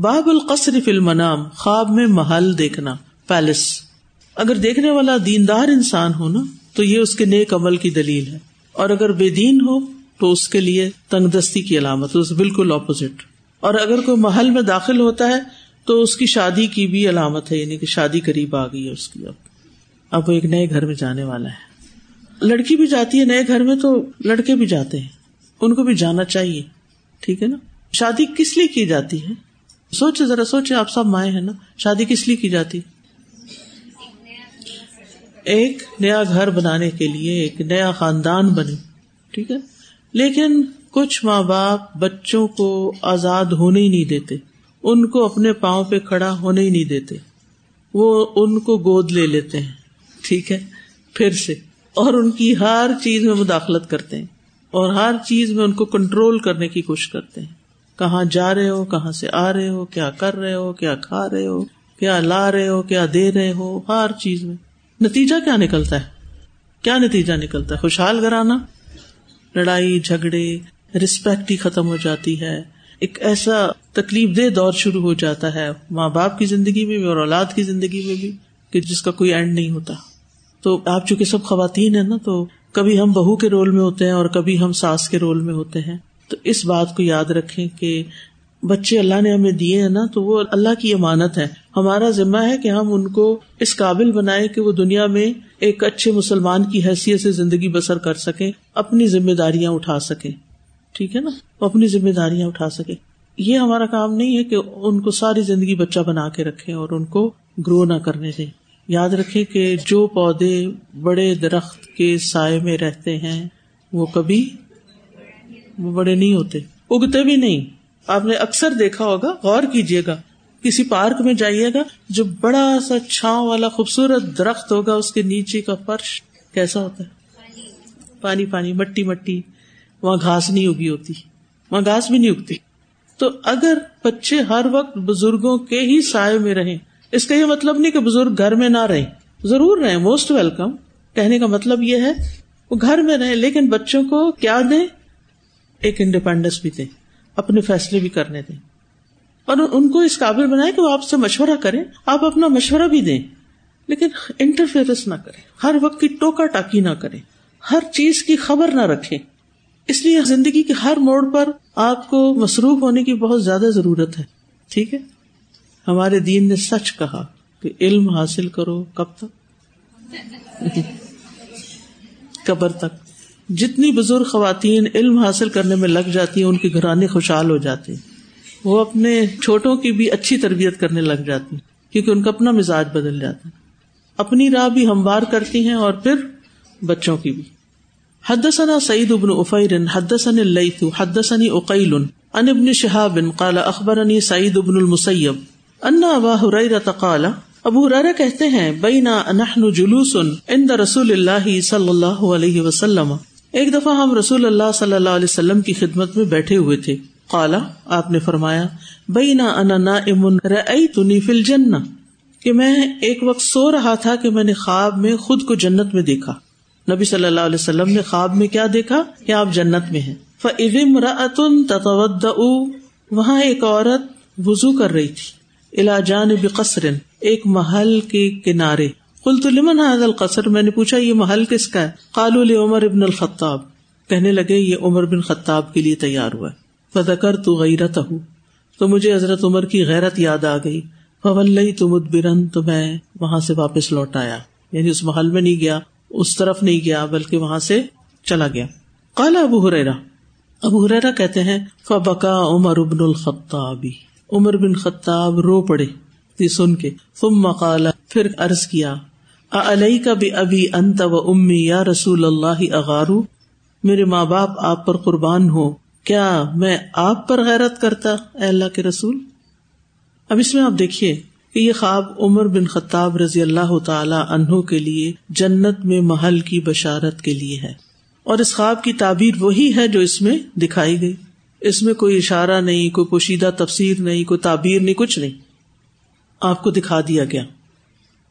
باب القصر فی المنام، خواب میں محل دیکھنا، پیلس۔ اگر دیکھنے والا دیندار انسان ہو نا، تو یہ اس کے نیک عمل کی دلیل ہے۔ اور اگر بے دین ہو، تو اس کے لیے تنگ دستی کی علامت بالکل اپوزٹ اور اگر کوئی محل میں داخل ہوتا ہے، تو اس کی شادی کی بھی علامت ہے یعنی کہ شادی قریب آ گئی ہے اس کی اب۔ اب وہ ایک نئے گھر میں جانے والا ہے۔ لڑکی بھی جاتی ہے نئے گھر میں، تو لڑکے بھی جاتے ہیں۔ ان کو بھی جانا چاہیے، ٹھیک ہے نا؟ شادی کس لیے کی جاتی ہے؟ سوچے ذرا، سوچے آپ سب مائیں ہیں نا؟ شادی کس لیے کی جاتی؟ ایک نیا گھر بنانے کے لیے، ایک نیا خاندان بنے، ٹھیک ہے؟ لیکن کچھ ماں باپ بچوں کو آزاد ہونے ہی نہیں دیتے، ان کو اپنے پاؤں پہ کھڑا ہونے ہی نہیں دیتے، وہ ان کو گود لے لیتے ہیں، ٹھیک ہے؟ پھر سے، اور ان کی ہر چیز میں مداخلت کرتے ہیں، اور ہر چیز میں ان کو کنٹرول کرنے کی کوشش کرتے ہیں۔ کہاں جا رہے ہو، کہاں سے آ رہے ہو، کیا کر رہے ہو، کیا کھا رہے ہو، کیا لا رہے ہو، کیا دے رہے ہو، ہر چیز میں۔ نتیجہ کیا نکلتا ہے؟ کیا نتیجہ نکلتا ہے؟ خوشحال گرانا لڑائی، جھگڑے رسپیکٹ ہی ختم ہو جاتی ہے۔ ایک ایسا تکلیف دہ دور شروع ہو جاتا ہے ماں باپ کی زندگی میں بھی اور اولاد کی زندگی میں بھی کہ جس کا کوئی اینڈ نہیں ہوتا۔ تو آپ چونکہ سب خواتین ہیں نا، تو کبھی ہم بہو کے رول میں ہوتے ہیں اور کبھی ہم ساس کے رول میں ہوتے ہیں۔ تو اس بات کو یاد رکھے کہ بچے اللہ نے ہمیں دیے ہیں نا، تو وہ اللہ کی امانت ہے۔ ہمارا ذمہ ہے کہ ہم ان کو اس قابل بنائے کہ وہ دنیا میں ایک اچھے مسلمان کی حیثیت سے زندگی بسر کر سکیں، اپنی ذمہ داریاں اٹھا سکیں۔ ٹھیک ہے نا؟ اپنی ذمہ داریاں اٹھا سکے یہ ہمارا کام نہیں ہے کہ ان کو ساری زندگی بچہ بنا کے رکھے اور ان کو گرو نہ کرنے دیں۔ یاد رکھے کہ جو پودے بڑے درخت کے سائے میں رہتے ہیں، وہ کبھی وہ بڑے نہیں ہوتے۔ اگتے بھی نہیں۔ آپ نے اکثر دیکھا ہوگا، غور کیجیے گا۔ کسی پارک میں جائیے گا جو بڑا سا چھاؤں والا خوبصورت درخت ہوگا، اس کے نیچے کا فرش کیسا ہوتا ہے؟ پانی پانی، مٹی مٹی۔ وہاں گھاس نہیں اگی ہوتی۔ وہاں گھاس بھی نہیں اگتی۔ تو اگر بچے ہر وقت بزرگوں کے ہی سائے میں رہیں، اس کا یہ مطلب نہیں کہ بزرگ گھر میں نہ رہیں۔ ضرور رہیں موسٹ ویلکم کہنے کا مطلب یہ ہے، وہ گھر میں رہیں، لیکن بچوں کو کیا دیں؟ ایک انڈیپینڈینس بھی دیں اپنے فیصلے بھی کرنے دیں اور ان کو اس قابل بنائے کہ وہ آپ سے مشورہ کریں، آپ اپنا مشورہ بھی دیں۔ لیکن انٹرفیئرنس نہ کریں، ہر وقت کی ٹوکا ٹاکی نہ کریں، ہر چیز کی خبر نہ رکھے اس لیے زندگی کے ہر موڑ پر آپ کو مصروف ہونے کی بہت زیادہ ضرورت ہے۔ ٹھیک ہے؟ ہمارے دین نے سچ کہا کہ علم حاصل کرو کب تک؟ قبر تک۔ جتنی بزرگ خواتین علم حاصل کرنے میں لگ جاتی ہیں، ان کے گھرانے خوشحال ہو جاتے ہیں۔ وہ اپنے چھوٹوں کی بھی اچھی تربیت کرنے لگ جاتی کیونکہ ان کا اپنا مزاج بدل جاتا ہے۔ اپنی راہ بھی ہموار کرتی ہیں اور پھر بچوں کی بھی۔ حدثنا سعید ابن افیر حدثني الليث حدثني اقيل عن ابن شهاب قال اخبرني سعید ابن المسيب ان ابا هريره قال، ابو ہریرہ کہتے ہیں، بینا نحن جلوس عند رسول اللہ صلی اللہ علیہ وسلم. ایک دفعہ ہم رسول اللہ صلی اللہ علیہ وسلم کی خدمت میں بیٹھے ہوئے تھے۔ قالا، آپ نے فرمایا، بینا انا نائم رأيتني في الجنہ کہ میں ایک وقت سو رہا تھا کہ میں نے خواب میں خود کو جنت میں دیکھا۔ نبی صلی اللہ علیہ وسلم نے خواب میں کیا دیکھا؟ کہ آپ جنت میں ہیں۔ فم رتن تتود وہاں ایک عورت وزو کر رہی تھی۔ الاجان بقصر ایک محل کے کنارے۔ کل تو لمن حاضل قصر میں نے پوچھا، یہ محل کس کا ہے؟ قالول عمر ابن الخطاب۔ کہنے لگے، یہ عمر بن خطاب کے لیے تیار ہوا فدکر تو غیرت ہوں تو مجھے حضرت عمر کی غیرت یاد آ گئی۔ فول تو مدبرن، تو میں وہاں سے واپس لوٹ آیا۔ یعنی اس محل میں نہیں گیا، اس طرف نہیں گیا، بلکہ وہاں سے چلا گیا۔ کالا ابو ہریرا ابو ہریرا کہتے ہیں، فبکا عمر ابن الخطابی عمر بن خطاب رو پڑے سن کے۔ فم مقالا پھر ارض کیا علیہ کا بھی ابھی انت و امی یا رسول اللہ اغارو؟ میرے ماں باپ آپ پر قربان ہو۔ کیا میں آپ پر غیرت کرتا اے اللہ کے رسول؟ اب اس میں آپ دیکھیے کہ یہ خواب عمر بن خطاب رضی اللہ تعالی انہوں کے لیے جنت میں محل کی بشارت کے لیے ہے۔ اور اس خواب کی تعبیر وہی ہے جو اس میں دکھائی گئی۔ اس میں کوئی اشارہ نہیں، کوئی پوشیدہ تفسیر نہیں، کوئی تعبیر نہیں، کچھ نہیں۔ آپ کو دکھا دیا گیا۔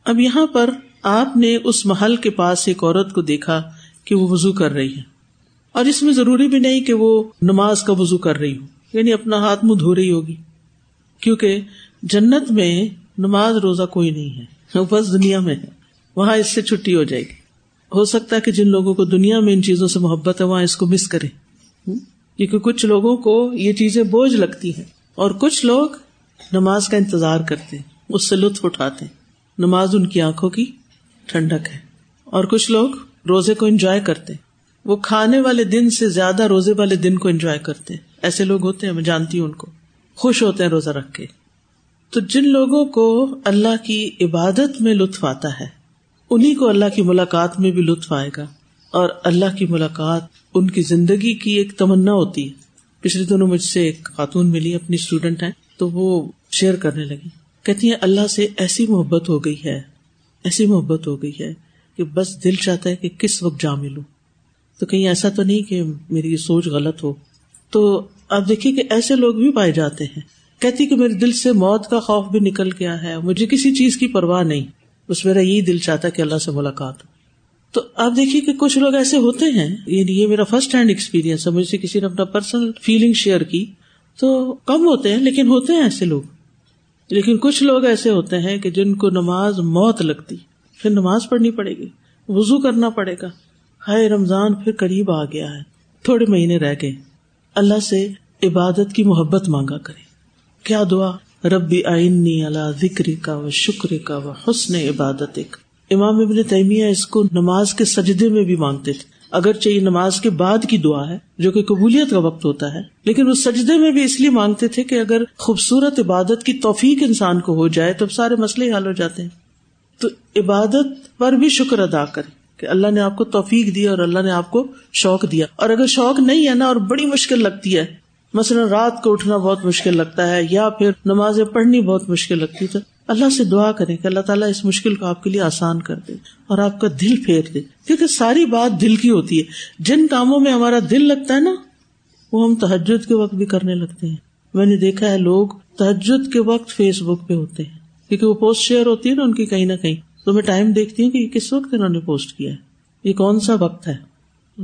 اب یہاں پر آپ نے اس محل کے پاس ایک عورت کو دیکھا کہ وہ وزو کر رہی ہے۔ اور اس میں ضروری بھی نہیں کہ وہ نماز کا وزو کر رہی ہو یعنی اپنا ہاتھ منہ دھو رہی ہوگی۔ کیونکہ جنت میں نماز روزہ کوئی نہیں ہے، وہ بس دنیا میں ہے۔ وہاں اس سے چھٹی ہو جائے گی۔ ہو سکتا ہے کہ جن لوگوں کو دنیا میں ان چیزوں سے محبت ہے، وہاں اس کو مس کرے۔ کیونکہ کچھ لوگوں کو یہ چیزیں بوجھ لگتی ہیں۔ اور کچھ لوگ نماز کا انتظار کرتے اس سے لطف اٹھاتے ہیں۔ نماز ان کی آنکھوں کی ٹھنڈک ہے۔ اور کچھ لوگ روزے کو انجوائے کرتے وہ کھانے والے دن سے زیادہ روزے والے دن کو انجوائے کرتے ایسے لوگ ہوتے ہیں، میں جانتی ہوں ان کو۔ خوش ہوتے ہیں روزہ رکھ کے۔ تو جن لوگوں کو اللہ کی عبادت میں لطف آتا ہے انہیں کو اللہ کی ملاقات میں بھی لطف آئے گا۔ اور اللہ کی ملاقات ان کی زندگی کی ایک تمنا ہوتی ہے۔ پچھلے دنوں مجھ سے ایک خاتون ملی، اپنی اسٹوڈینٹ ہے تو وہ شیئر کرنے لگی۔ کہتی ہیں، اللہ سے ایسی محبت ہو گئی ہے۔ ایسی محبت ہو گئی ہے کہ بس دل چاہتا ہے کہ کس وقت جا ملوں۔ تو کہیں ایسا تو نہیں کہ میری یہ سوچ غلط ہو۔ تو آپ دیکھیے کہ ایسے لوگ بھی پائے جاتے ہیں۔ کہتی کہ میرے دل سے موت کا خوف بھی نکل گیا ہے، مجھے کسی چیز کی پرواہ نہیں۔ بس میرا یہی دل چاہتا ہے کہ اللہ سے ملاقات ہو۔ تو آپ دیکھیے کہ کچھ لوگ ایسے ہوتے ہیں یعنی یہ میرا فرسٹ ہینڈ ایکسپیرینس ہے، مجھ سے کسی نے اپنا پرسنل فیلنگ شیئر کی۔ تو کم ہوتے ہیں، لیکن ہوتے ہیں ایسے لوگ۔ لیکن کچھ لوگ ایسے ہوتے ہیں کہ جن کو نماز موت لگتی، پھر نماز پڑھنی پڑے گی وزو کرنا پڑے گا۔ ہائے رمضان، پھر قریب آ گیا ہے۔ تھوڑے مہینے رہ گئے۔ اللہ سے عبادت کی محبت مانگا کرے کیا دعا؟ ربی آئنی اللہ ذکر کا و شکر کا و حسن عبادت امام ابن تیمیہ اس کو نماز کے سجدے میں بھی مانگتے تھے۔ اگرچہ یہ نماز کے بعد کی دعا ہے، جو کہ قبولیت کا وقت ہوتا ہے، لیکن وہ سجدے میں بھی اس لیے مانگتے تھے کہ اگر خوبصورت عبادت کی توفیق انسان کو ہو جائے تو سارے مسئلے حل ہو جاتے ہیں۔ تو عبادت پر بھی شکر ادا کرے کہ اللہ نے آپ کو توفیق دیا اور اللہ نے آپ کو شوق دیا۔ اور اگر شوق نہیں ہے نا اور بڑی مشکل لگتی ہے، مثلاً رات کو اٹھنا بہت مشکل لگتا ہے یا پھر نمازیں پڑھنی بہت مشکل لگتی ہے اللہ سے دعا کریں کہ اللہ تعالیٰ اس مشکل کو آپ کے لیے آسان کر دے اور آپ کا دل پھیر دے۔ کیونکہ ساری بات دل کی ہوتی ہے۔ جن کاموں میں ہمارا دل لگتا ہے نا، وہ ہم تحجد کے وقت بھی کرنے لگتے ہیں۔ میں نے دیکھا ہے لوگ تحجد کے وقت فیس بک پہ ہوتے ہیں۔ کیونکہ وہ پوسٹ شیئر ہوتی ہے نا ان کی کہیں نہ کہیں۔ تو میں ٹائم دیکھتی ہوں کہ یہ کس وقت انہوں نے پوسٹ کیا ہے۔ یہ کون سا وقت ہے؟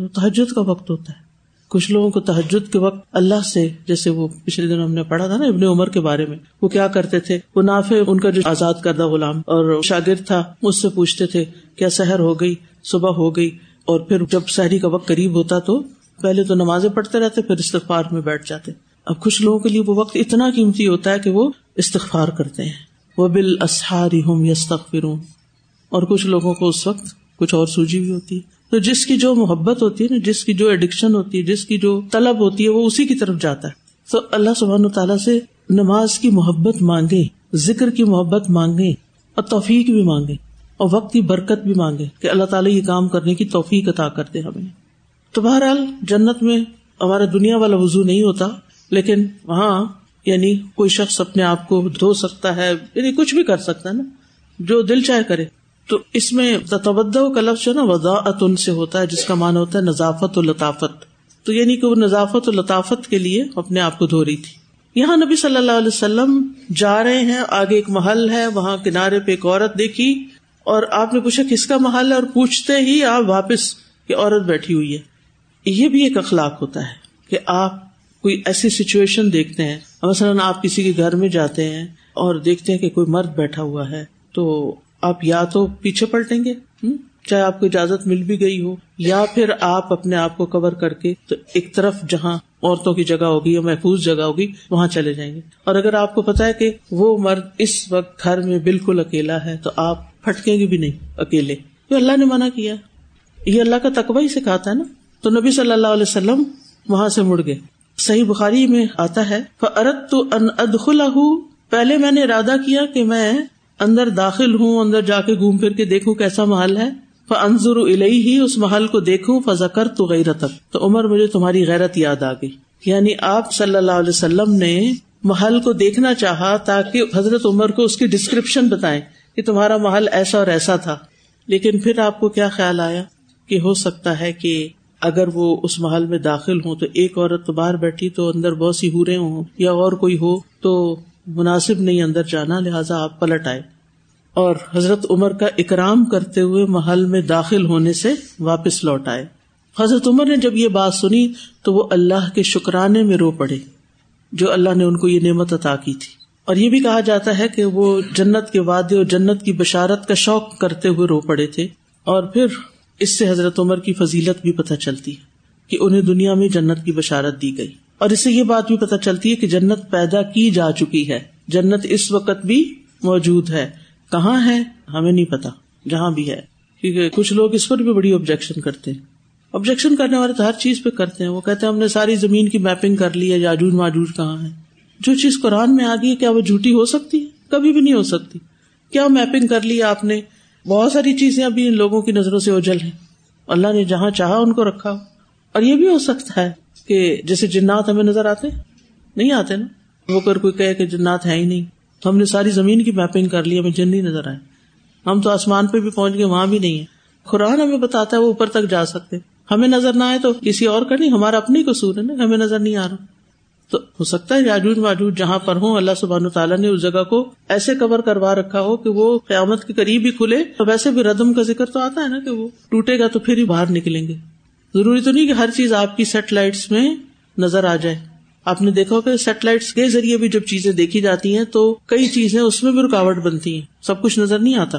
تحجد کا وقت ہوتا ہے۔ کچھ لوگوں کو تحجد کے وقت اللہ سے، جیسے وہ پچھلے دن ہم نے پڑھا تھا نا، ابن عمر کے بارے میں، وہ کیا کرتے تھے؟ وہ نافع، ان کا جو آزاد کردہ غلام اور شاگرد تھا اس سے پوچھتے تھے، کیا سحر ہو گئی؟ صبح ہو گئی۔ اور پھر جب شہری کا وقت قریب ہوتا تو پہلے تو نمازیں پڑھتے رہتے، پھر استغفار میں بیٹھ جاتے۔ اب کچھ لوگوں کے لیے وہ وقت اتنا قیمتی ہوتا ہے کہ وہ استغفار کرتے ہیں۔ وہ بال اسہاری ہوں یس اور کچھ لوگوں کو اس وقت کچھ اور سوجی بھی ہوتی۔ ہے تو جس کی جو محبت ہوتی ہے نا، جس کی جو ایڈکشن ہوتی ہے، جس کی جو طلب ہوتی ہے، وہ اسی کی طرف جاتا ہے۔ تو اللہ سبحان تعالیٰ سے نماز کی محبت مانگے، ذکر کی محبت مانگے اور توفیق بھی مانگے اور وقت کی برکت بھی مانگے کہ اللہ تعالیٰ یہ کام کرنے کی توفیق عطا کرتے ہمیں۔ تو بہرحال جنت میں ہمارا دنیا والا وضو نہیں ہوتا، لیکن وہاں یعنی کوئی شخص اپنے آپ کو دھو سکتا ہے یعنی کچھ بھی کر سکتا ہے نا، جو دل چاہے کرے۔ تو اس میں کا لفظ جو نا وضاحت ان سے ہوتا ہے، جس کا مانا ہوتا ہے نظافت و لطافت۔ تو یعنی کہ وہ نظافت و لطافت کے لیے اپنے آپ کو دھو رہی تھی۔ یہاں نبی صلی اللہ علیہ وسلم جا رہے ہیں، آگے ایک محل ہے، وہاں کنارے پہ ایک عورت دیکھی۔ اور آپ نے پوچھا، کس کا محل ہے؟ اور پوچھتے ہی آپ واپس کہ عورت بیٹھی ہوئی ہے۔ یہ بھی ایک اخلاق ہوتا ہے کہ آپ کوئی ایسی سچویشن دیکھتے ہیں۔ مثلاً آپ کسی کے گھر میں جاتے ہیں اور دیکھتے ہیں کہ کوئی مرد بیٹھا ہوا ہے، تو آپ یا تو پیچھے پلٹیں گے چاہے آپ کو اجازت مل بھی گئی ہو، یا پھر آپ اپنے آپ کو کور کر کے تو ایک طرف جہاں عورتوں کی جگہ ہوگی یا محفوظ جگہ ہوگی، وہاں چلے جائیں گے۔ اور اگر آپ کو پتا ہے کہ وہ مرد اس وقت گھر میں بالکل اکیلا ہے، تو آپ پھٹکیں گے بھی نہیں اکیلے۔ تو اللہ نے منع کیا۔ یہ اللہ کا تقبہ ہی سکھاتا ہے نا۔ تو نبی صلی اللہ علیہ وسلم وہاں سے مڑ گئے۔ صحیح بخاری میں آتا ہے ارت تو ان ادخلا پہلے میں نے ارادہ کیا کہ میں اندر داخل ہوں، اندر جا کے گھوم پھر کے دیکھوں کیسا محل ہے۔ انضر الہی ہی اس محل کو دیکھوں فضا تو غیرت تو عمر، مجھے تمہاری غیرت یاد آ گئی۔ یعنی آپ صلی اللہ علیہ وسلم نے محل کو دیکھنا چاہا تاکہ حضرت عمر کو اس کی ڈسکرپشن بتائیں کہ تمہارا محل ایسا اور ایسا تھا۔ لیکن پھر آپ کو کیا خیال آیا؟ کہ ہو سکتا ہے کہ اگر وہ اس محل میں داخل ہوں تو ایک عورت تو باہر بیٹھی تو اندر بہت سی ہورے ہوں یا اور کوئی ہو تو مناسب نہیں اندر جانا، لہٰذا آپ پلٹ آئے۔ اور حضرت عمر کا اکرام کرتے ہوئے محل میں داخل ہونے سے واپس لوٹ آئے۔ حضرت عمر نے جب یہ بات سنی تو وہ اللہ کے شکرانے میں رو پڑے۔ جو اللہ نے ان کو یہ نعمت عطا کی تھی۔ اور یہ بھی کہا جاتا ہے کہ وہ جنت کے وعدے اور جنت کی بشارت کا شوق کرتے ہوئے رو پڑے تھے۔ اور پھر اس سے حضرت عمر کی فضیلت بھی پتہ چلتی ہے کہ انہیں دنیا میں جنت کی بشارت دی گئی۔ اور اس سے یہ بات بھی پتہ چلتی ہے کہ جنت پیدا کی جا چکی ہے۔ جنت اس وقت بھی موجود ہے۔ کہاں ہے؟ ہمیں نہیں پتا جہاں بھی ہے۔ کیونکہ کچھ لوگ اس پر بھی بڑی آبجیکشن کرتے ہیں۔ آبجیکشن کرنے والے تو ہر چیز پہ کرتے ہیں۔ وہ کہتے ہیں ہم نے ساری زمین کی میپنگ کر لی ہے۔ یاجوج ماجوج کہاں ہے جو چیز قرآن میں آ گئی کیا وہ جھوٹی ہو سکتی ہے؟ کبھی بھی نہیں ہو سکتی۔ کیا میپنگ کر لی آپ نے؟ بہت ساری چیزیں ابھی ان لوگوں کی نظروں سے اجل ہیں۔ اللہ نے جہاں چاہا ان کو رکھا۔ اور یہ بھی ہو سکتا ہے۔ کہ جیسے جنات ہمیں نظر آتے نہیں آتے نا۔ وہ کر کوئی کہے کہ جنات ہے ہی نہیں، تو ہم نے ساری زمین کی میپنگ کر لی، ہمیں جن نہیں نظر آئے۔ ہم تو آسمان پہ بھی پہنچ گئے، وہاں بھی نہیں ہے قرآن ہمیں بتاتا ہے وہ اوپر تک جا سکتے۔ ہمیں نظر نہ آئے تو کسی اور کا نہیں، ہمارا اپنی قصور ہے نا، ہمیں نظر نہیں آ رہا۔ تو ہو سکتا ہے یاجوج واجوج جہاں پر ہوں، اللہ سبحان تعالیٰ نے اس جگہ کو ایسے کور کروا رکھا ہو کہ وہ قیامت کے قریب ہی کھلے۔ تو ویسے بھی ردم کا ذکر تو آتا ہے نا کہ وہ ٹوٹے گا تو پھر ہی باہر نکلیں گے۔ ضروری تو نہیں کہ ہر چیز آپ کی سیٹلائٹس میں نظر آ جائے۔ آپ نے دیکھا کہ سیٹلائٹس کے ذریعے بھی جب چیزیں دیکھی جاتی ہیں تو کئی چیزیں اس میں بھی رکاوٹ بنتی ہیں۔ سب کچھ نظر نہیں آتا۔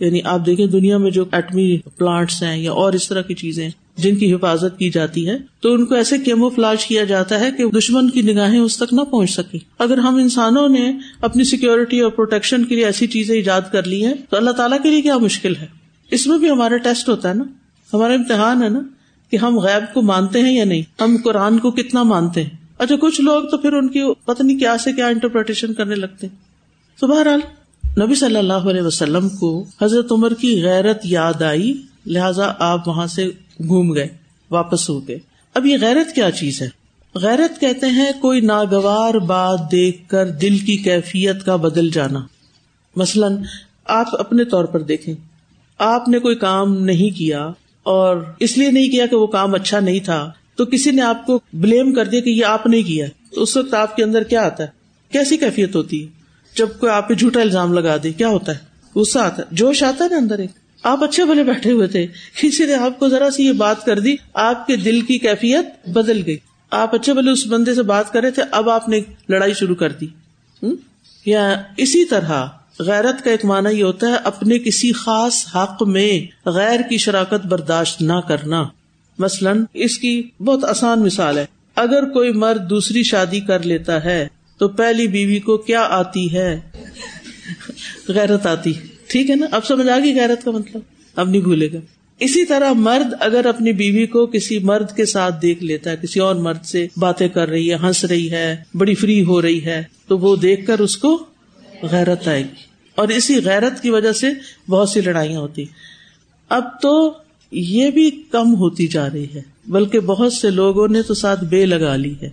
یعنی آپ دیکھیں دنیا میں جو ایٹمی پلانٹس ہیں یا اور اس طرح کی چیزیں جن کی حفاظت کی جاتی ہے، تو ان کو ایسے کیمو فلاش کیا جاتا ہے کہ دشمن کی نگاہیں اس تک نہ پہنچ سکے اگر ہم انسانوں نے اپنی سیکورٹی اور پروٹیکشن کے لیے ایسی چیزیں ایجاد کر لی ہیں، تو اللہ تعالیٰ کے لیے کیا مشکل ہے؟ اس میں بھی ہمارا ٹیسٹ ہوتا ہے نا۔ ہمارا امتحان ہے نا۔ کہ ہم غیب کو مانتے ہیں یا نہیں؟ ہم قرآن کو کتنا مانتے ہیں؟ اچھا کچھ لوگ تو پھر ان کی پتنی کیا سے کیا انٹرپریٹیشن کرنے لگتے تو بہرحال، نبی صلی اللہ علیہ وسلم کو حضرت عمر کی غیرت یاد آئی، لہذا آپ وہاں سے گھوم گئے، واپس ہو گئے۔ اب یہ غیرت کیا چیز ہے؟ غیرت کہتے ہیں کوئی ناگوار بات دیکھ کر دل کی کیفیت کا بدل جانا۔ مثلاً، آپ اپنے طور پر دیکھیں۔ آپ نے کوئی کام نہیں کیا اور اس لیے نہیں کیا کہ وہ کام اچھا نہیں تھا، تو کسی نے آپ کو بلیم کر دیا کہ یہ آپ نے کیا۔ تو اس وقت آپ کے اندر کیا آتا ہے؟ کیسی کیفیت ہوتی؟ ہے جب کوئی آپ پہ جھوٹا الزام لگا دے، کیا ہوتا ہے؟ غصہ آتا ہے، جوش آتا ہے نا اندر ایک۔ آپ اچھے بھلے بیٹھے ہوئے تھے، کسی نے آپ کو ذرا سی یہ بات کر دی، آپ کے دل کی کیفیت بدل گئی۔ آپ اچھے بھلے اس بندے سے بات کرے تھے، اب آپ نے لڑائی شروع کر دی۔ یا اسی طرح غیرت کا ایک معنی یہ ہوتا ہے اپنے کسی خاص حق میں غیر کی شراکت برداشت نہ کرنا۔ مثلاً اس کی بہت آسان مثال ہے۔ اگر کوئی مرد دوسری شادی کر لیتا ہے تو پہلی بیوی کو کیا آتی ہے؟ غیرت آتی۔ ٹھیک ہے نا؟ اب سمجھ آ گئی غیرت کا مطلب؟ اب نہیں بھولے گا۔ اسی طرح مرد اگر اپنی بیوی کو کسی مرد کے ساتھ دیکھ لیتا ہے، کسی اور مرد سے باتیں کر رہی ہے، ہنس رہی ہے، بڑی فری ہو رہی ہے، تو وہ دیکھ کر اس کو غیرت آئے گی۔ اور اسی غیرت کی وجہ سے بہت سی لڑائیاں ہوتی۔ اب تو یہ بھی کم ہوتی جا رہی ہے، بلکہ بہت سے لوگوں نے تو ساتھ بے لگا لی ہے۔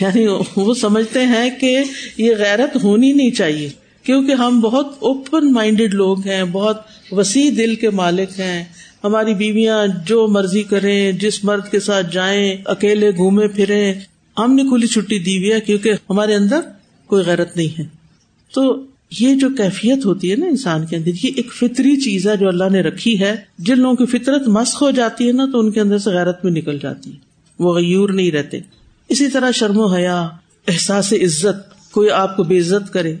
یعنی وہ سمجھتے ہیں کہ یہ غیرت ہونی نہیں چاہیے، کیونکہ ہم بہت اوپن مائنڈیڈ لوگ ہیں، بہت وسیع دل کے مالک ہیں۔ ہماری بیویاں جو مرضی کریں، جس مرد کے ساتھ جائیں، اکیلے گھومے پھرے ہم نے کھلی چھٹی دی ہوئی ہے کیونکہ ہمارے اندر کوئی غیرت نہیں ہے۔ تو یہ جو کیفیت ہوتی ہے نا انسان کے اندر، یہ ایک فطری چیز ہے جو اللہ نے رکھی ہے۔ جن لوگوں کی فطرت مسخ ہو جاتی ہے نا، تو ان کے اندر سے غیرت میں نکل جاتی ہے۔ وہ غیور نہیں رہتے۔ اسی طرح شرم و حیا، احساس عزت، کوئی آپ کو بے عزت کرے۔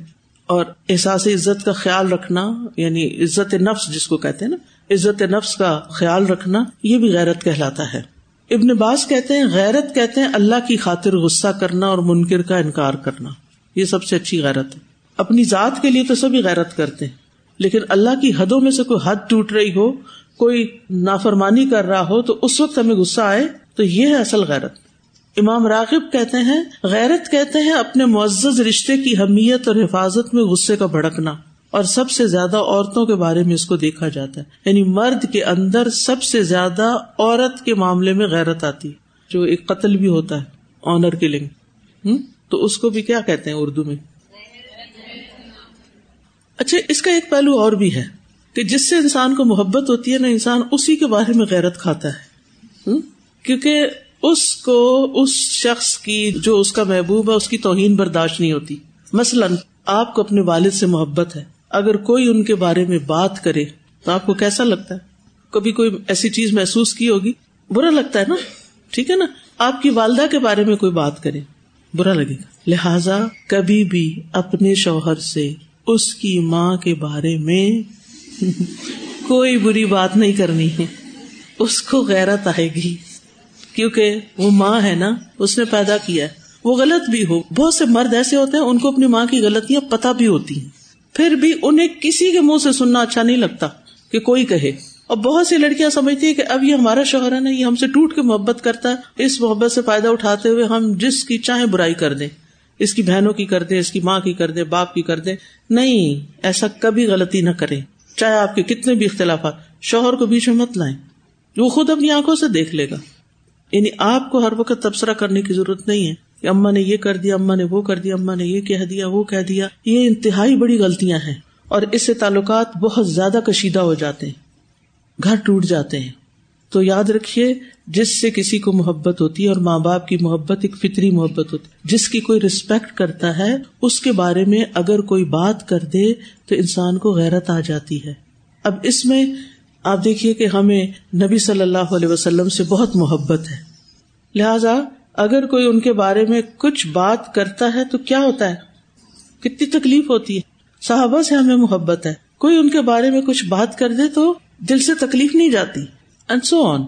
اور احساس عزت کا خیال رکھنا یعنی عزت نفس جس کو کہتے ہیں نا، عزت نفس کا خیال رکھنا، یہ بھی غیرت کہلاتا ہے۔ ابن باز کہتے ہیں، غیرت کہتے ہیں اللہ کی خاطر غصہ کرنا اور منکر کا انکار کرنا۔ یہ سب سے اچھی غیرت ہے۔ اپنی ذات کے لیے تو سبھی غیرت کرتے ہیں۔ لیکن اللہ کی حدوں میں سے کوئی حد ٹوٹ رہی ہو، کوئی نافرمانی کر رہا ہو، تو اس وقت ہمیں غصہ آئے، تو یہ ہے اصل غیرت۔ امام راغب کہتے ہیں، غیرت کہتے ہیں اپنے معزز رشتے کی حمیت اور حفاظت میں غصے کا بھڑکنا۔ اور سب سے زیادہ عورتوں کے بارے میں اس کو دیکھا جاتا ہے۔ یعنی مرد کے اندر سب سے زیادہ عورت کے معاملے میں غیرت آتی جو ایک قتل بھی ہوتا ہے آنر کلنگ تو اس کو بھی کیا کہتے ہیں اردو میں؟ اچھا اس کا ایک پہلو اور بھی ہے کہ جس سے انسان کو محبت ہوتی ہے نا انسان اسی کے بارے میں غیرت کھاتا ہے۔ کیونکہ اس کو، اس شخص کی جو اس کا محبوب ہے، اس کی توہین برداشت نہیں ہوتی۔ مثلاً، آپ کو اپنے والد سے محبت ہے۔ اگر کوئی ان کے بارے میں بات کرے، تو آپ کو کیسا لگتا ہے؟ کبھی کوئی ایسی چیز محسوس کی ہوگی؟ برا لگتا ہے نا؟ ٹھیک ہے نا؟ آپ کی والدہ کے بارے میں کوئی بات کرے، برا لگے گا۔ لہذا کبھی بھی اپنے شوہر سے اس کی ماں کے بارے میں کوئی بری بات نہیں کرنی ہے۔ اس کو غیرت آئے گی۔ کیونکہ وہ ماں ہے نا، اس نے پیدا کیا ہے۔ وہ غلط بھی ہو۔ بہت سے مرد ایسے ہوتے ہیں، ان کو اپنی ماں کی غلطیاں پتہ بھی ہوتی ہیں۔ پھر بھی انہیں کسی کے منہ سے سننا اچھا نہیں لگتا کہ کوئی کہے۔ اور بہت سی لڑکیاں سمجھتی ہیں کہ اب یہ ہمارا شوہر ہے نا، یہ ہم سے ٹوٹ کے محبت کرتا ہے۔ اس محبت سے فائدہ اٹھاتے ہوئے ہم جس کی چاہے برائی کر دیں۔ اس کی بہنوں کی کر دیں اس کی ماں کی کر دیں باپ کی کر دیں نہیں، ایسا کبھی غلطی نہ کرے چاہے آپ کے کتنے بھی اختلافات، شوہر کو بیچ میں مت لائیں۔ وہ خود اپنی آنکھوں سے دیکھ لے گا۔ یعنی آپ کو ہر وقت تبصرہ کرنے کی ضرورت نہیں ہے کہ اما نے یہ کر دیا اما نے وہ کر دیا اما نے یہ کہہ دیا، وہ کہہ دیا۔ یہ انتہائی بڑی غلطیاں ہیں اور اس سے تعلقات بہت زیادہ کشیدہ ہو جاتے ہیں، گھر ٹوٹ جاتے ہیں۔ تو یاد رکھیے، جس سے کسی کو محبت ہوتی ہے اور ماں باپ کی محبت ایک فطری محبت ہوتی ہے۔ جس کی کوئی ریسپیکٹ کرتا ہے، اس کے بارے میں اگر کوئی بات کر دے تو انسان کو غیرت آ جاتی ہے۔ اب اس میں آپ دیکھیے کہ ہمیں نبی صلی اللہ علیہ وسلم سے بہت محبت ہے۔ لہذا اگر کوئی ان کے بارے میں کچھ بات کرتا ہے تو کیا ہوتا ہے؟ کتنی تکلیف ہوتی ہے۔ صحابہ سے ہمیں محبت ہے۔ کوئی ان کے بارے میں کچھ بات کر دے تو دل سے تکلیف نہیں جاتی۔ اینڈ سو آن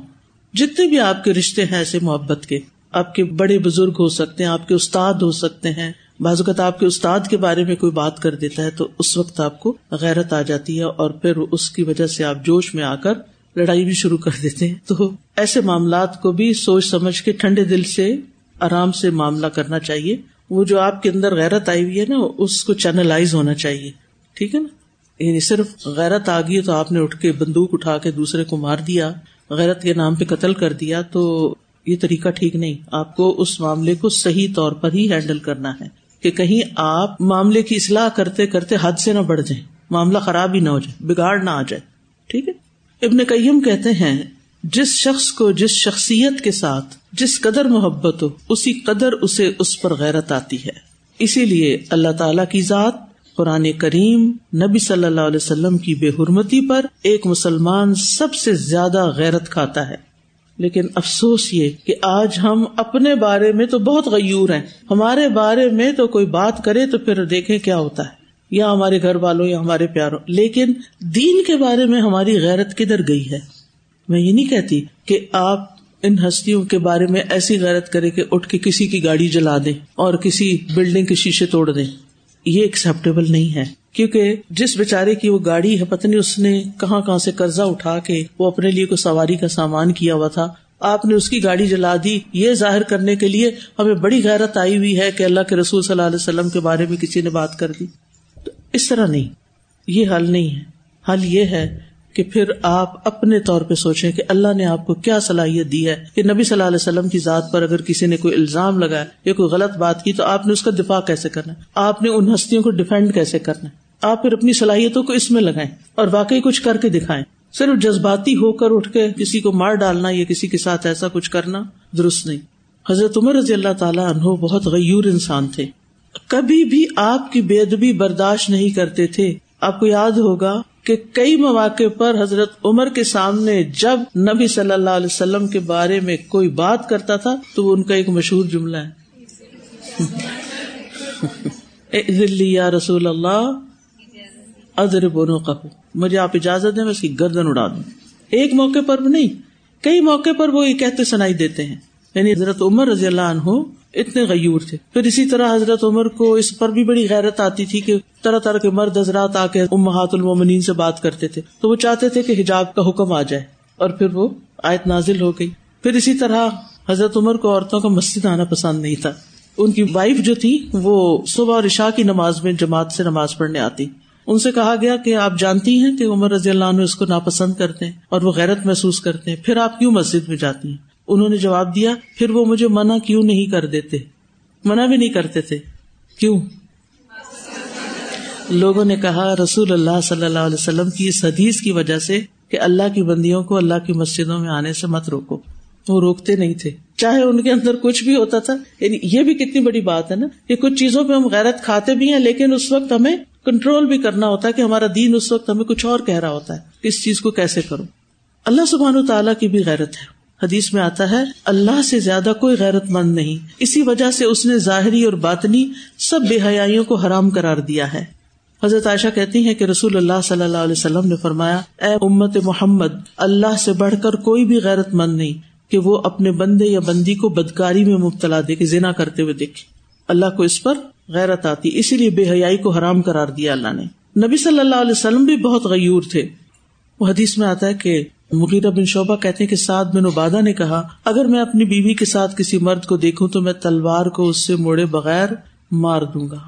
جتنے بھی آپ کے رشتے ہیں ایسے محبت کے، آپ کے بڑے بزرگ ہو سکتے ہیں، آپ کے استاد ہو سکتے ہیں۔ بعض اوقات آپ کے استاد کے بارے میں کوئی بات کر دیتا ہے تو اس وقت آپ کو غیرت آ جاتی ہے اور پھر اس کی وجہ سے آپ جوش میں آ کر لڑائی بھی شروع کر دیتے ہیں۔ تو ایسے معاملات کو بھی سوچ سمجھ کے ٹھنڈے دل سے، آرام سے معاملہ کرنا چاہیے۔ وہ جو آپ کے اندر غیرت آئی ہوئی ہے نا، اس کو چینلائز ہونا چاہیے۔ ٹھیک ہے نا؟ یعنی صرف غیرت آ گئی تو آپ نے اٹھ کے بندوق اٹھا کے دوسرے کو مار دیا، غیرت کے نام پہ قتل کر دیا، تو یہ طریقہ ٹھیک نہیں۔ آپ کو اس معاملے کو صحیح طور پر ہی ہینڈل کرنا ہے کہ کہیں آپ معاملے کی اصلاح کرتے کرتے حد سے نہ بڑھ جائیں، معاملہ خراب ہی نہ ہو جائے، بگاڑ نہ آ جائے۔ ٹھیک ہے؟ ابن کئیم کہتے ہیں، جس شخص کو جس شخصیت کے ساتھ جس قدر محبت ہو، اسی قدر اسے اس پر غیرت آتی ہے۔ اسی لیے اللہ تعالی کی ذات قرآن کریم نبی صلی اللہ علیہ وسلم کی بے حرمتی پر ایک مسلمان سب سے زیادہ غیرت کھاتا ہے۔ لیکن افسوس یہ کہ آج ہم اپنے بارے میں تو بہت غیور ہیں۔ ہمارے بارے میں تو کوئی بات کرے تو پھر دیکھیں کیا ہوتا ہے۔ یا ہمارے گھر والوں یا ہمارے پیاروں۔ لیکن دین کے بارے میں ہماری غیرت کدھر گئی ہے؟ میں یہ نہیں کہتی کہ آپ ان ہستیوں کے بارے میں ایسی غیرت کرے کہ اٹھ کے کسی کی گاڑی جلا دیں اور کسی بلڈنگ کے شیشے توڑ دیں۔ یہ ایکسپٹیبل نہیں ہے۔ کیونکہ جس بےچارے کی وہ گاڑی ہے پتنی اس نے کہاں کہاں سے قرضہ اٹھا کے وہ اپنے لیے کوئی سواری کا سامان کیا ہوا تھا۔ آپ نے اس کی گاڑی جلا دی۔ یہ ظاہر کرنے کے لیے ہمیں بڑی غیرت آئی ہوئی ہے کہ اللہ کے رسول صلی اللہ علیہ وسلم کے بارے میں کسی نے بات کر دی۔ تو اس طرح نہیں، یہ حل نہیں ہے۔ حل یہ ہے کہ پھر آپ اپنے طور پہ سوچیں کہ اللہ نے آپ کو کیا صلاحیت دی ہے کہ نبی صلی اللہ علیہ وسلم کی ذات پر اگر کسی نے کوئی الزام لگایا یا کوئی غلط بات کی تو آپ نے اس کا دفاع کیسے کرنا ہے؟ آپ نے ان ہستیوں کو ڈیفینڈ کیسے کرنا ہے؟ آپ پھر اپنی صلاحیتوں کو اس میں لگائیں اور واقعی کچھ کر کے دکھائیں۔ صرف جذباتی ہو کر اٹھ کے کسی کو مار ڈالنا یا کسی کے ساتھ ایسا کچھ کرنا درست نہیں۔ حضرت عمر رضی اللہ تعالیٰ عنہ بہت غیور انسان تھے۔ کبھی بھی آپ کی بے ادبی برداشت نہیں کرتے تھے۔ آپ کو یاد ہوگا کہ کئی مواقع پر حضرت عمر کے سامنے جب نبی صلی اللہ علیہ وسلم کے بارے میں کوئی بات کرتا تھا تو وہ ان کا ایک مشہور جملہ ہے۔ یا رسول اللہ ادر بونو کہ مجھے آپ اجازت دیں، میں اس کی گردن اڑا دوں۔ ایک موقع پر نہیں، کئی موقع پر وہ یہ کہتے سنائی دیتے ہیں۔ یعنی حضرت عمر رضی اللہ عنہ اتنے غیور تھے۔ پھر اسی طرح حضرت عمر کو اس پر بھی بڑی غیرت آتی تھی کہ طرح طرح کے مرد حضرات آ کے امہات المومنین سے بات کرتے تھے۔ تو وہ چاہتے تھے کہ حجاب کا حکم آ جائے۔ اور پھر وہ آیت نازل ہو گئی۔ پھر اسی طرح حضرت عمر کو عورتوں کا مسجد آنا پسند نہیں تھا۔ ان کی وائف جو تھی، وہ صبح اور عشاء کی نماز میں جماعت سے نماز پڑھنے آتی۔ ان سے کہا گیا کہ آپ جانتی ہیں کہ عمر رضی اللہ عنہ اس کو ناپسند کرتے ہیں اور وہ غیرت محسوس کرتے ہیں۔ پھر آپ کیوں مسجد میں جاتی ہیں؟ انہوں نے جواب دیا، پھر وہ مجھے منع کیوں نہیں کر دیتے؟ منع بھی نہیں کرتے تھے۔ کیوں؟ لوگوں نے کہا، رسول اللہ صلی اللہ علیہ وسلم کی اس حدیث کی وجہ سے کہ اللہ کی بندیوں کو اللہ کی مسجدوں میں آنے سے مت روکو۔ وہ روکتے نہیں تھے۔ چاہے ان کے اندر کچھ بھی ہوتا تھا۔ یعنی یہ بھی کتنی بڑی بات ہے نا کہ کچھ چیزوں پہ ہم غیرت کھاتے بھی ہیں، لیکن اس وقت ہمیں کنٹرول بھی کرنا ہوتا ہے کہ ہمارا دین اس وقت ہمیں کچھ اور کہہ رہا ہوتا ہے۔ اس چیز کو کیسے کروں؟ اللہ سبحان و تعالیٰ کی بھی غیرت ہے۔ حدیث میں آتا ہے، اللہ سے زیادہ کوئی غیرت مند نہیں۔ اسی وجہ سے اس نے ظاہری اور باطنی سب بے حیاں کو حرام کرار دیا ہے۔ حضرت عائشہ کہتی ہیں کہ رسول اللہ صلی اللہ علیہ وسلم نے فرمایا، اے امت محمد، اللہ سے بڑھ کر کوئی بھی غیرت مند نہیں کہ وہ اپنے بندے یا بندی کو بدکاری میں مبتلا دے کے زنا کرتے ہوئے دیکھے۔ اللہ کو اس پر غیرت آتی، اسی لیے بے حیائی کو حرام کرار دیا اللہ نے۔ نبی صلی اللہ علیہ وسلم بھی بہت غیور تھے۔ وہ حدیث میں آتا ہے کہ مغیرہ بن شعبہ کہتے ہیں کہ سعد بن عبادہ نے کہا، اگر میں اپنی بیوی کے ساتھ کسی مرد کو دیکھوں تو میں تلوار کو اس سے موڑے بغیر مار دوں گا۔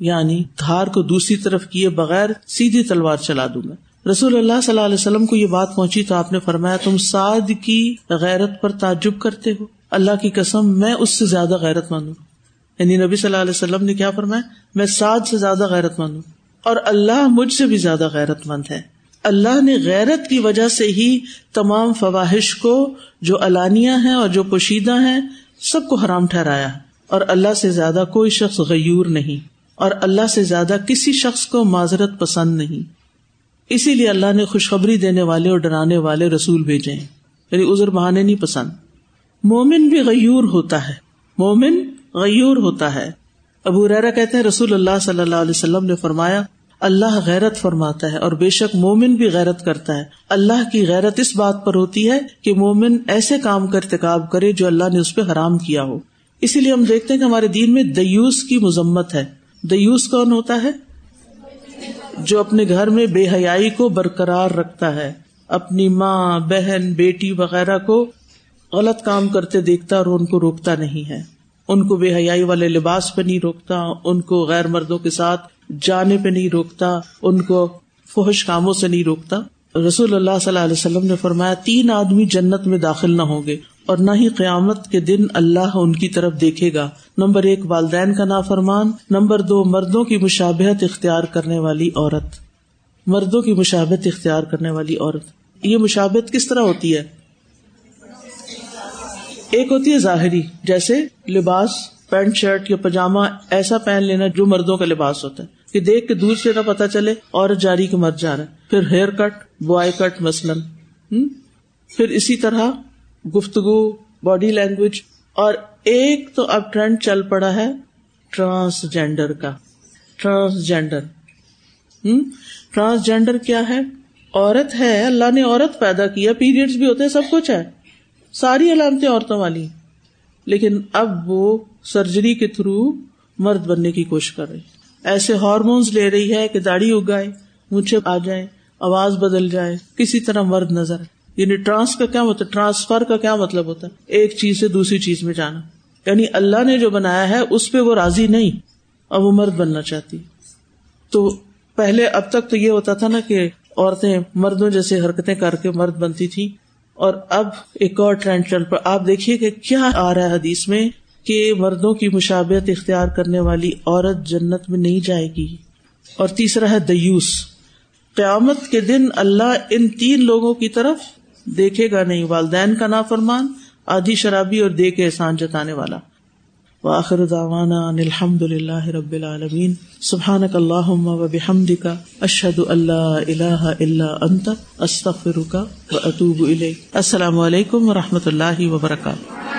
یعنی دھار کو دوسری طرف کیے بغیر سیدھی تلوار چلا دوں گا۔ رسول اللہ صلی اللہ علیہ وسلم کو یہ بات پہنچی تو آپ نے فرمایا، تم سعد کی غیرت پر تعجب کرتے ہو۔ اللہ کی قسم، میں اس سے زیادہ غیرت مانوں یعنی نبی صلی اللہ علیہ وسلم نے کیا فرمایا؟ میں سعد سے زیادہ غیرت مانوں اور اللہ مجھ سے بھی زیادہ غیرت مند ہے۔ اللہ نے غیرت کی وجہ سے ہی تمام فواہش کو، جو الانیہ ہیں اور جو پوشیدہ ہیں، سب کو حرام ٹھہرایا۔ اور اللہ سے زیادہ کوئی شخص غیور نہیں۔ اور اللہ سے زیادہ کسی شخص کو معذرت پسند نہیں۔ اسی لیے اللہ نے خوشخبری دینے والے اور ڈرانے والے رسول بھیجے ہیں۔ یعنی ازر بہانے نہیں پسند۔ مومن بھی غیور ہوتا ہے۔ مومن غیور ہوتا ہے۔ ابو ریرا کہتے ہیں، رسول اللہ صلی اللہ علیہ وسلم نے فرمایا اللہ غیرت فرماتا ہے اور بے شک مومن بھی غیرت کرتا ہے۔ اللہ کی غیرت اس بات پر ہوتی ہے کہ مومن ایسے کام کا ارتقاب کرے جو اللہ نے اس پہ حرام کیا ہو۔ اسی لیے ہم دیکھتے ہیں کہ ہمارے دین میں دیوس کی مذمت ہے۔ دیوس کون ہوتا ہے؟ جو اپنے گھر میں بے حیائی کو برقرار رکھتا ہے۔ اپنی ماں، بہن، بیٹی وغیرہ کو غلط کام کرتے دیکھتا اور ان کو روکتا نہیں ہے۔ ان کو بے حیائی والے لباس پہ نہیں روکتا۔ ان کو غیر مردوں کے ساتھ جانے پہ نہیں روکتا، ان کو فحش کاموں سے نہیں روکتا۔ رسول اللہ صلی اللہ علیہ وسلم نے فرمایا، تین آدمی جنت میں داخل نہ ہوں گے اور نہ ہی قیامت کے دن اللہ ان کی طرف دیکھے گا۔ نمبر ایک، والدین کا نا فرمان نمبر دو، مردوں کی مشابہت اختیار کرنے والی عورت۔ مردوں کی مشابت اختیار کرنے والی عورت۔ یہ مشابت کس طرح ہوتی ہے؟ ایک ہوتی ہے ظاہری، جیسے لباس، پینٹ شرٹ یا پاجامہ ایسا پہن لینا جو مردوں کا لباس ہوتا ہے۔ کہ دیکھ کے دور سے نہ پتا چلے اور جاری کے مرد جا رہا ہے۔ پھر ہیئر کٹ بوائے کٹ مثلاً۔ پھر اسی طرح گفتگو باڈی لینگویج اور ایک تو اب ٹرینڈ چل پڑا ہے ٹرانسجینڈر کا۔ ٹرانسجینڈر ٹرانسجینڈر کیا ہے؟ عورت ہے، اللہ نے عورت پیدا کیا پیریڈ بھی ہوتے سب کچھ ہے۔ ساری علامتیں عورتوں والی لیکن اب وہ سرجری کے تھرو مرد بننے کی کوشش کر رہی ایسے ہارمونس لے رہی ہے کہ داڑھی اگائے مجھے آ جائے آواز بدل جائے، کسی طرح مرد نظر یعنی ٹرانس کا کیا مطلب ٹرانسفر کا کیا مطلب ہوتا ہے؟ ایک چیز سے دوسری چیز میں جانا۔ یعنی اللہ نے جو بنایا ہے، اس پہ وہ راضی نہیں اب وہ مرد بننا چاہتی تو پہلے اب تک تو یہ ہوتا تھا نا کہ عورتیں مردوں جیسے حرکتیں کر کے مرد بنتی تھی اور اب ایک اور ٹرینڈ چل پر آپ دیکھیے کہ کیا آ رہا ہے حدیث میں۔ کہ مردوں کی مشابت اختیار کرنے والی عورت جنت میں نہیں جائے گی۔ اور تیسرا ہے دیوس۔ قیامت کے دن اللہ ان تین لوگوں کی طرف دیکھے گا نہیں۔ والدین کا نا فرمان آدھی شرابی اور دے کے احسان جتانے والا۔ واخر دعوانا ان الحمد للہ رب العالمین۔ سبحانک اللہم و بحمدک، اشہد اللہ الہ الا انت، استغفرک و اتوب الیک۔ السلام علیکم و رحمۃ اللہ وبرکاتہ۔